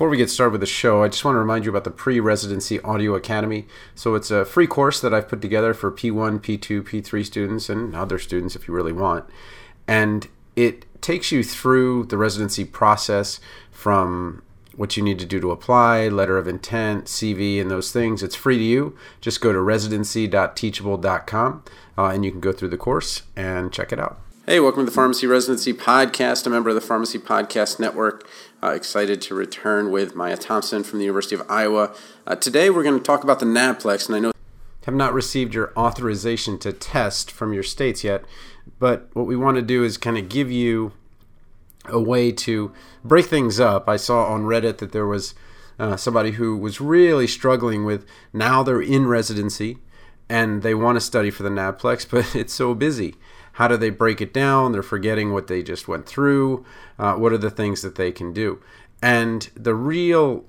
Before we get started with the show, I just want to remind you about the Pre Residency Audio Academy. So, it's a free course that I've put together for P1, P2, P3 students and other students if you really want. And it takes you through the residency process from what you need to do to apply, letter of intent, CV, and those things. It's free to you. Just go to residency.teachable.com uh, and you can go through the course and check it out. Hey, welcome to the Pharmacy Residency Podcast, a member of the Pharmacy Podcast Network. Uh, excited to return with Maya Thompson from the University of Iowa. Uh, today we're going to talk about the NAPLEX, and I know have not received your authorization to test from your states yet, but what we want to do is kind of give you a way to break things up. I saw on Reddit that there was uh, somebody who was really struggling with now they're in residency and they want to study for the NAPLEX, but it's so busy. How do they break it down? They're forgetting what they just went through. Uh, what are the things that they can do? And the real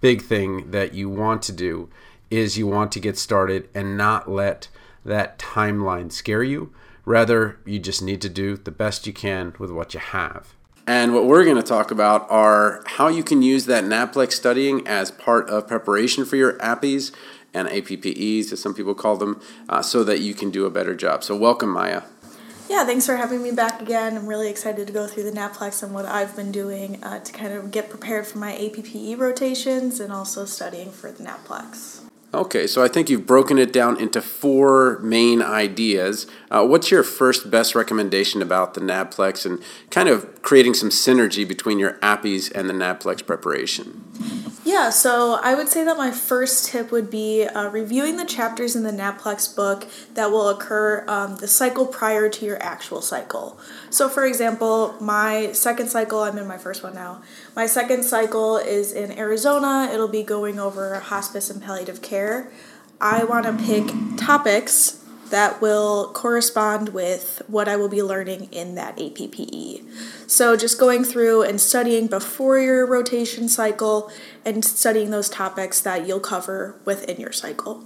big thing that you want to do is you want to get started and not let that timeline scare you. Rather, you just need to do the best you can with what you have. And what we're going to talk about are how you can use that NAPLEX studying as part of preparation for your APPEs and APPEs, as some people call them, uh, so that you can do a better job. So, welcome, Maya. Yeah, thanks for having me back again. I'm really excited to go through the NAPLEX and what I've been doing uh, to kind of get prepared for my APPE rotations and also studying for the NAPLEX. Okay, so I think you've broken it down into four main ideas. Uh, what's your first best recommendation about the NAPLEX and kind of creating some synergy between your APPEs and the NAPLEX preparation? Yeah, so I would say that my first tip would be uh, reviewing the chapters in the NAPLEX book that will occur um, the cycle prior to your actual cycle. So, for example, my second cycle, I'm in my first one now. My second cycle is in Arizona. It'll be going over hospice and palliative care. I want to pick topics that will correspond with what I will be learning in that APPE. So, just going through and studying before your rotation cycle and studying those topics that you'll cover within your cycle.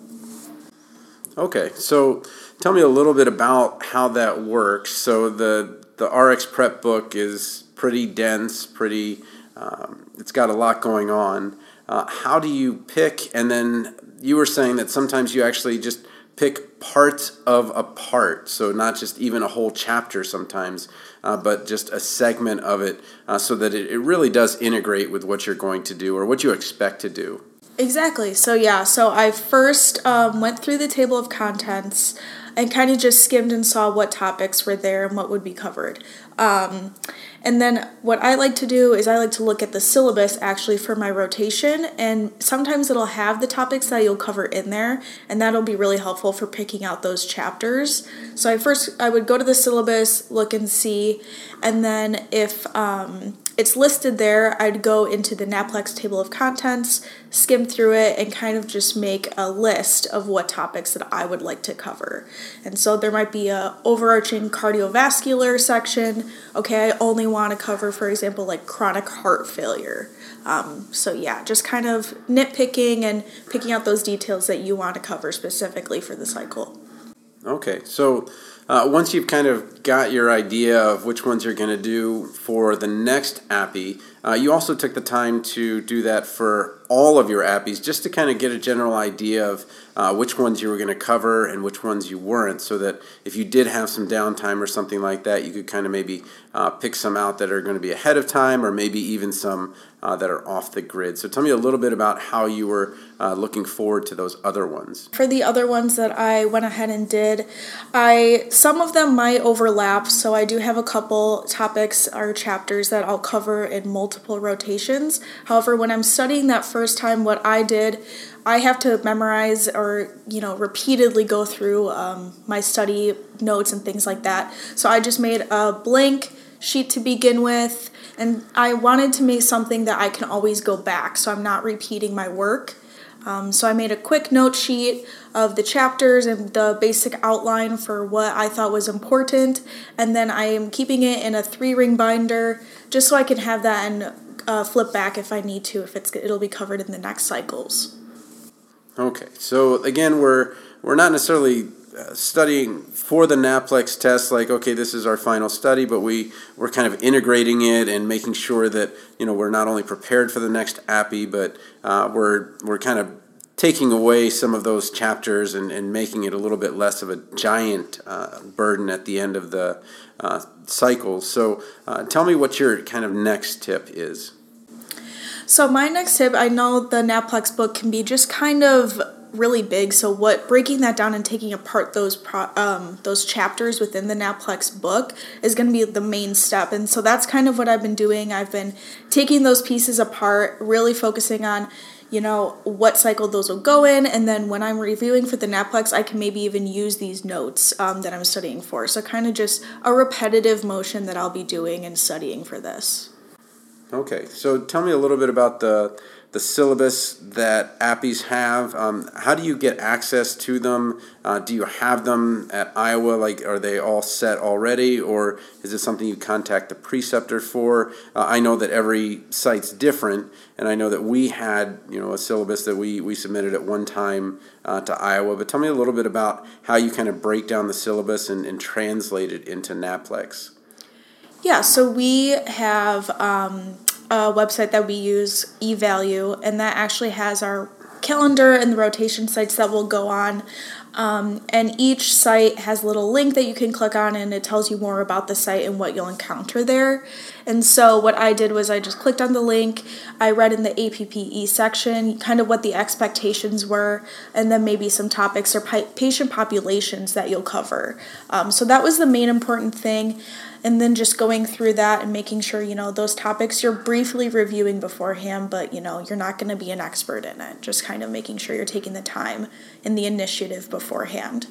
Okay, so tell me a little bit about how that works. So, the, the RX prep book is pretty dense, pretty, um, it's got a lot going on. Uh, how do you pick? And then you were saying that sometimes you actually just pick parts of a part, so not just even a whole chapter sometimes, uh, but just a segment of it, uh, so that it, it really does integrate with what you're going to do or what you expect to do. Exactly. So yeah. So I first um, went through the table of contents and kind of just skimmed and saw what topics were there and what would be covered. Um, and then what I like to do is I like to look at the syllabus actually for my rotation, and sometimes it'll have the topics that you'll cover in there, and that'll be really helpful for picking out those chapters. So I first I would go to the syllabus, look and see, and then if um, it's listed there, I'd go into the NAPLEX table of contents, skim through it, and kind of just make a list of what topics that I would like to cover. And so there might be a overarching cardiovascular section. Okay, I only want to cover, for example, like chronic heart failure. Um, so yeah, just kind of nitpicking and picking out those details that you want to cover specifically for the cycle. Okay, so uh, once you've kind of got your idea of which ones you're going to do for the next APPE, uh, you also took the time to do that for all of your APPEs just to kind of get a general idea of uh, which ones you were going to cover and which ones you weren't, so that if you did have some downtime or something like that, you could kind of maybe uh, pick some out that are going to be ahead of time or maybe even some uh, that are off the grid. So tell me a little bit about how you were uh, looking forward to those other ones. For the other ones that I went ahead and did, I some of them might overlap, so I do have a couple topics or chapters that I'll cover in multiple rotations. However, when I'm studying that first time, what I did I have to memorize or you know repeatedly go through um, my study notes and things like that. So I just made a blank sheet to begin with, and I wanted to make something that I can always go back, so I'm not repeating my work. Um, so I made a quick note sheet of the chapters and the basic outline for what I thought was important, and then I am keeping it in a three ring binder just so I can have that and uh, flip back if I need to, if it's it'll be covered in the next cycles. Okay, so again, we're we're not necessarily studying for the NAPLEX test, like okay, this is our final study, but we we're kind of integrating it and making sure that you know we're not only prepared for the next APPE, but uh, we're we're kind of taking away some of those chapters and, and making it a little bit less of a giant uh, burden at the end of the uh, cycle. So, uh, tell me what your kind of next tip is. So, my next tip I know the NAPLEX book can be just kind of really big. So what breaking that down and taking apart those pro, um, those chapters within the NAPLEX book is going to be the main step. And so that's kind of what I've been doing. I've been taking those pieces apart, really focusing on you know what cycle those will go in and then when i'm reviewing for the naplex i can maybe even use these notes um, that i'm studying for so kind of just a repetitive motion that i'll be doing and studying for this okay so tell me a little bit about the the syllabus that APPEs have. Um, how do you get access to them? Uh, do you have them at Iowa? Like, are they all set already, or is it something you contact the preceptor for? Uh, I know that every site's different, and I know that we had, you know, a syllabus that we we submitted at one time uh, to Iowa. But tell me a little bit about how you kind of break down the syllabus and, and translate it into NAPLEX. Yeah, so we have um, a website that we use, eValue, and that actually has our calendar and the rotation sites that we'll go on. Um, and each site has a little link that you can click on, and it tells you more about the site and what you'll encounter there. And so, what I did was I just clicked on the link, I read in the APPE section kind of what the expectations were, and then maybe some topics or patient populations that you'll cover. Um, so, that was the main important thing and then just going through that and making sure you know those topics you're briefly reviewing beforehand but you know you're not going to be an expert in it. Just kind of making sure you're taking the time and the initiative beforehand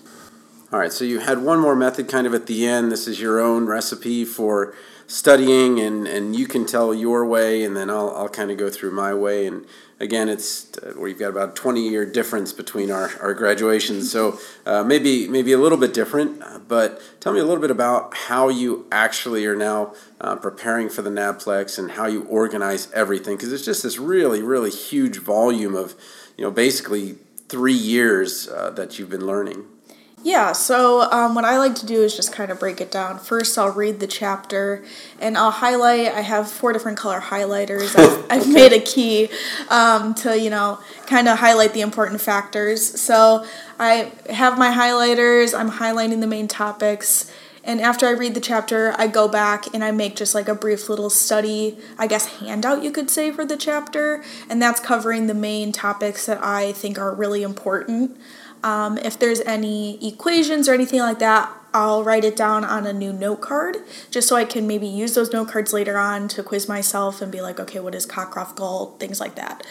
all right so you had one more method kind of at the end. This is your own recipe for studying and, and you can tell your way and then I'll, I'll kind of go through my way. And again it's uh, we've got about 20 year difference between our, our graduations so uh, maybe maybe a little bit different but tell me a little bit about how you actually are now uh, preparing for the NAPLEX and how you organize everything. Because it's just this really really huge volume of you know basically three years uh, that you've been learning yeah, so um, what I like to do is just kind of break it down. First, I'll read the chapter and I'll highlight. I have four different color highlighters. I've, I've made a key um, to, you know, kind of highlight the important factors. So I have my highlighters, I'm highlighting the main topics. And after I read the chapter, I go back and I make just like a brief little study, I guess, handout you could say for the chapter. And that's covering the main topics that I think are really important. Um, if there's any equations or anything like that, I'll write it down on a new note card just so I can maybe use those note cards later on to quiz myself and be like, okay, what is Cockcroft Gault? things like that.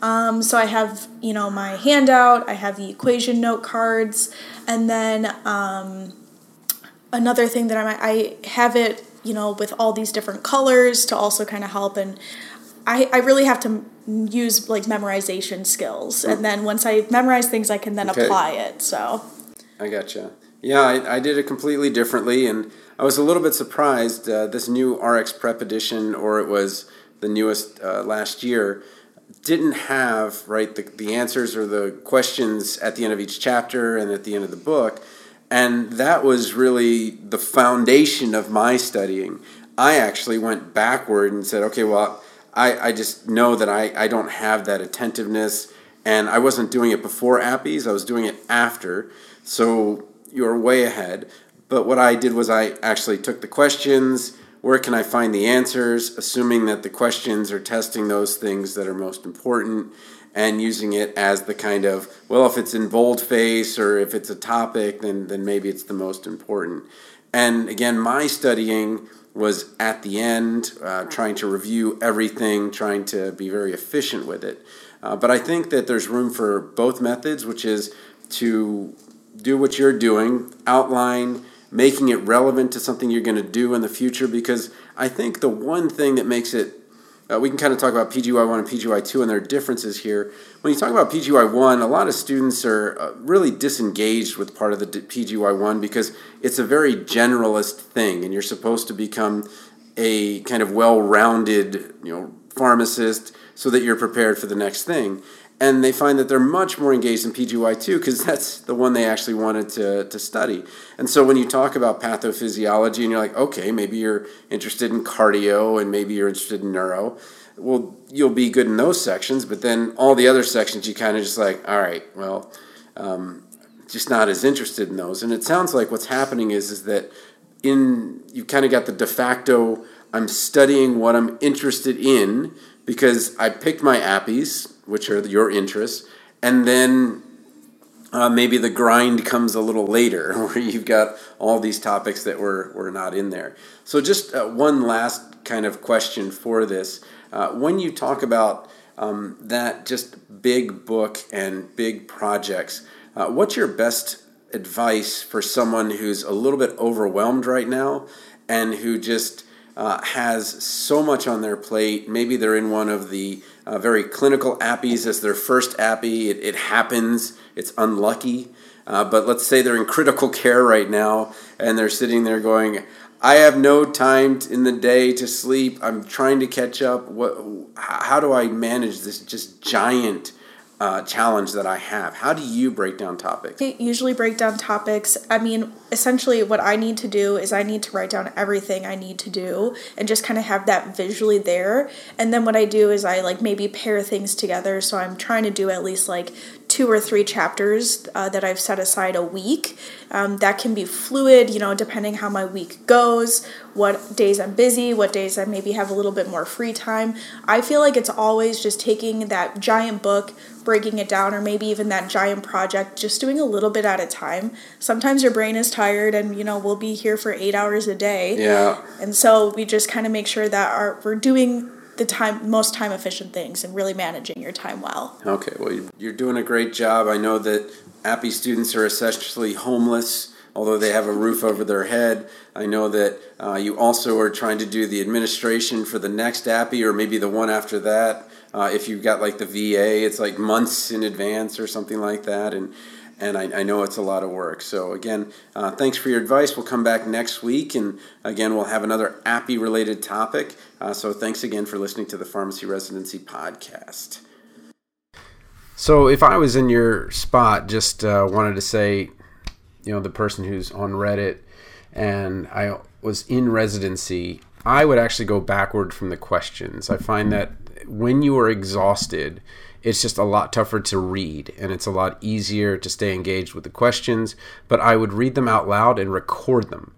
Um, so I have, you know, my handout, I have the equation note cards, and then um, another thing that I I have it, you know, with all these different colors to also kind of help and I, I really have to use like memorization skills. And then once i memorize things i can then okay. apply it so. I gotcha. Yeah I, I did it completely differently and i was a little bit surprised uh, this new rx prep edition or it was the newest uh, last year didn't have right the, the answers or the questions at the end of each chapter and at the end of the book. And that was really the foundation of my studying. I actually went backward and said okay well I, I just know that I, I don't have that attentiveness and I wasn't doing it before APPEs, I was doing it after. So you're way ahead. But what I did was I actually took the questions, where can I find the answers, assuming that the questions are testing those things that are most important and using it as the kind of, well, if it's in boldface or if it's a topic, then, then maybe it's the most important. And again, my studying was at the end, uh, trying to review everything, trying to be very efficient with it. Uh, but I think that there's room for both methods, which is to do what you're doing, outline, making it relevant to something you're going to do in the future. Because I think the one thing that makes it uh, we can kind of talk about PGY1 and PGY2 and their differences here. When you talk about PGY1, a lot of students are uh, really disengaged with part of the PGY1 because it's a very generalist thing, and you're supposed to become a kind of well-rounded, you know, pharmacist so that you're prepared for the next thing. And they find that they're much more engaged in PGY2 because that's the one they actually wanted to, to study. And so when you talk about pathophysiology and you're like, okay, maybe you're interested in cardio and maybe you're interested in neuro, well, you'll be good in those sections, but then all the other sections you kind of just like, all right, well, um, just not as interested in those. And it sounds like what's happening is is that in you kind of got the de facto I'm studying what I'm interested in because I picked my appies, which are your interests, and then uh, maybe the grind comes a little later where you've got all these topics that were, were not in there. So, just uh, one last kind of question for this. Uh, when you talk about um, that just big book and big projects, uh, what's your best advice for someone who's a little bit overwhelmed right now and who just uh, has so much on their plate? Maybe they're in one of the uh, very clinical appies as their first appy. It, it happens, it's unlucky. Uh, but let's say they're in critical care right now and they're sitting there going, I have no time in the day to sleep. I'm trying to catch up. What? How do I manage this just giant uh, challenge that I have. How do you break down topics? I usually break down topics. I mean, essentially, what I need to do is I need to write down everything I need to do and just kind of have that visually there. And then what I do is I like maybe pair things together. So I'm trying to do at least like two or three chapters uh, that I've set aside a week. Um, that can be fluid, you know, depending how my week goes, what days I'm busy, what days I maybe have a little bit more free time. I feel like it's always just taking that giant book, breaking it down, or maybe even that giant project, just doing a little bit at a time. Sometimes your brain is tired, and you know we'll be here for eight hours a day. Yeah. And so we just kind of make sure that our we're doing the time most time efficient things and really managing your time well. Okay, well you're doing a great job. I know that Appy students are essentially homeless, although they have a roof over their head. I know that uh, you also are trying to do the administration for the next Appy or maybe the one after that. Uh, if you've got like the VA, it's like months in advance or something like that, and and I, I, know it's a lot of work. So again, uh, thanks for your advice. We'll come back next week, and again, we'll have another appy related topic. Uh, so thanks again for listening to the Pharmacy Residency Podcast. So if I was in your spot, just uh, wanted to say, you know, the person who's on Reddit, and I was in residency, I would actually go backward from the questions. I find that when you are exhausted it's just a lot tougher to read and it's a lot easier to stay engaged with the questions. But I would read them out loud and record them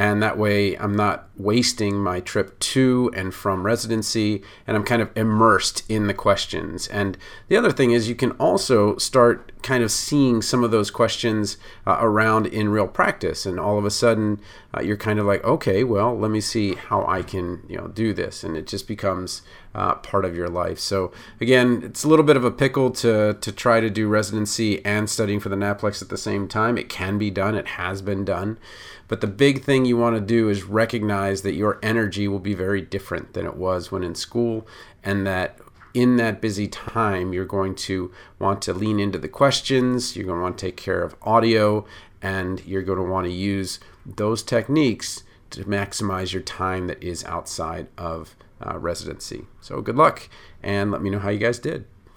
and that way I'm not wasting my trip to and from residency and I'm kind of immersed in the questions. And the other thing is you can also start kind of seeing some of those questions uh, around in real practice and all of a sudden uh, you're kind of like okay well let me see how I can you know do this and it just becomes uh, part of your life. So again, it's a little bit of a pickle to to try to do residency and studying for the NAPLEX at the same time. It can be done. It has been done. But the big thing you want to do is recognize that your energy will be very different than it was when in school, and that in that busy time, you're going to want to lean into the questions, you're going to want to take care of audio, and you're going to want to use those techniques to maximize your time that is outside of Uh, residency. So, good luck, and let me know how you guys did.